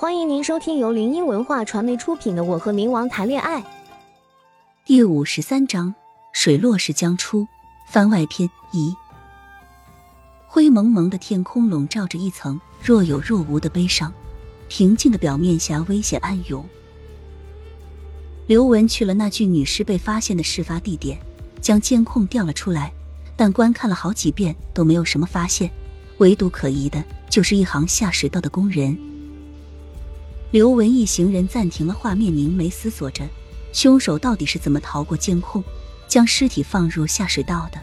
欢迎您收听由林音文化传媒出品的《我和冥王谈恋爱》第五十三章：水落石将出，番外篇一。灰蒙蒙的天空笼罩着一层若有若无的悲伤，平静的表面下危险暗涌。刘文去了那具女尸被发现的事发地点，将监控调了出来，但观看了好几遍都没有什么发现，唯独可疑的就是一行下水道的工人。刘文一行人暂停了画面，凝眉思索着，凶手到底是怎么逃过监控，将尸体放入下水道的？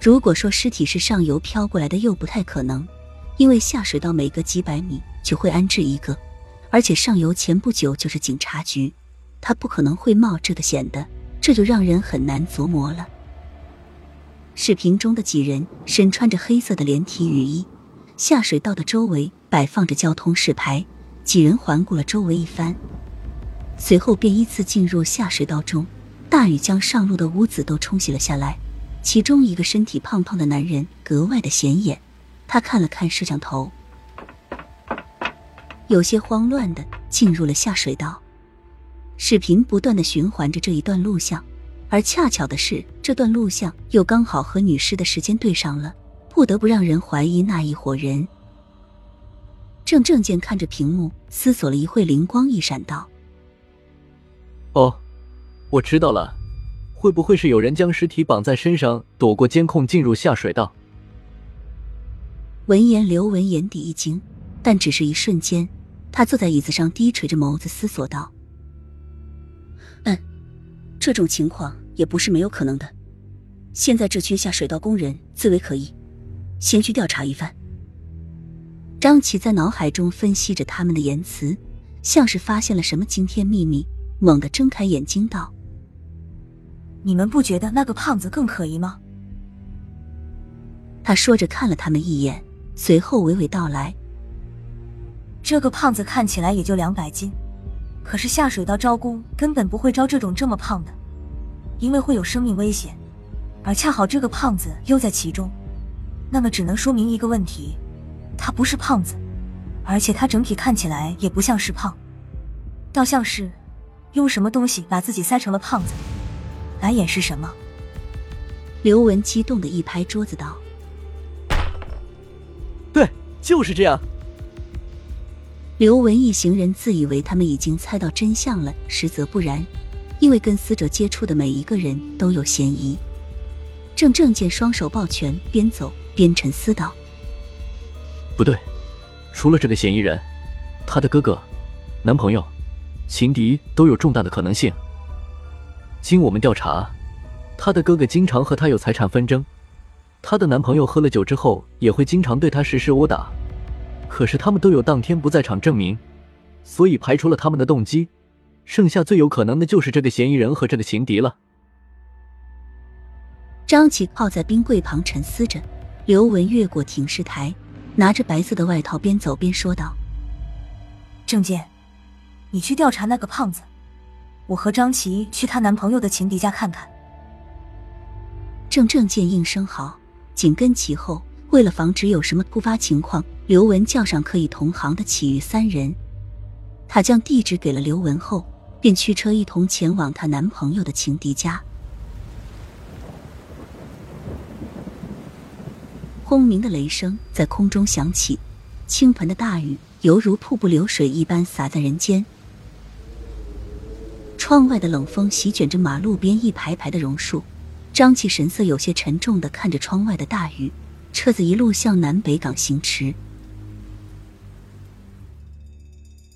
如果说尸体是上游飘过来的，又不太可能，因为下水道每隔几百米就会安置一个，而且上游前不久就是警察局，他不可能会冒这个险的，这就让人很难琢磨了。视频中的几人身穿着黑色的连体雨衣，下水道的周围摆放着交通示牌。几人环顾了周围一番，随后便依次进入下水道中。大雨将上路的屋子都冲洗了下来。其中一个身体胖胖的男人格外的显眼。他看了看摄像头，有些慌乱的进入了下水道。视频不断的循环着这一段录像，而恰巧的是，这段录像又刚好和女尸的时间对上了，不得不让人怀疑那一伙人。郑正健看着屏幕，思索了一会，灵光一闪，道：“哦，我知道了，会不会是有人将尸体绑在身上，躲过监控进入下水道？”闻言，刘文眼底一惊，但只是一瞬间，他坐在椅子上，低垂着眸子，思索道：“嗯，这种情况也不是没有可能的。现在这群下水道工人最为可疑，先去调查一番。”张琪在脑海中分析着他们的言辞，像是发现了什么惊天秘密，猛地睁开眼睛道：“你们不觉得那个胖子更可疑吗？”他说着看了他们一眼，随后娓娓道来：“这个胖子看起来也就两百斤，可是下水道招工根本不会招这种这么胖的，因为会有生命危险，而恰好这个胖子又在其中，那么只能说明一个问题。”他不是胖子，而且他整体看起来也不像是胖，倒像是用什么东西把自己塞成了胖子，来掩饰什么。刘文激动的一拍桌子道：“对，就是这样。”刘文一行人自以为他们已经猜到真相了，实则不然，因为跟死者接触的每一个人都有嫌疑。郑正见双手抱拳，边走边沉思道。不对，除了这个嫌疑人，他的哥哥、男朋友、情敌都有重大的可能性。经我们调查，他的哥哥经常和他有财产纷争，他的男朋友喝了酒之后也会经常对他实施殴打，可是他们都有当天不在场证明，所以排除了他们的动机，剩下最有可能的就是这个嫌疑人和这个情敌了。张琪靠在冰柜旁沉思着，刘文越过停尸台。拿着白色的外套，边走边说道：“郑健，你去调查那个胖子，我和张琪去她男朋友的情敌家看看。”郑正健应声好，紧跟其后。为了防止有什么突发情况，刘文叫上可以同行的其余三人。他将地址给了刘文后，便驱车一同前往她男朋友的情敌家。轰鸣的雷声在空中响起，倾盆的大雨犹如瀑布流水一般洒在人间。窗外的冷风席卷着马路边一排排的榕树，张琪神色有些沉重的看着窗外的大雨。车子一路向南北港行驰。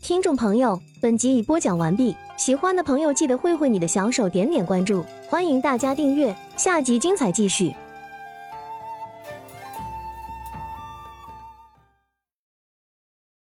听众朋友，本集已播讲完毕，喜欢的朋友记得挥挥你的小手，点点关注，欢迎大家订阅，下集精彩继续。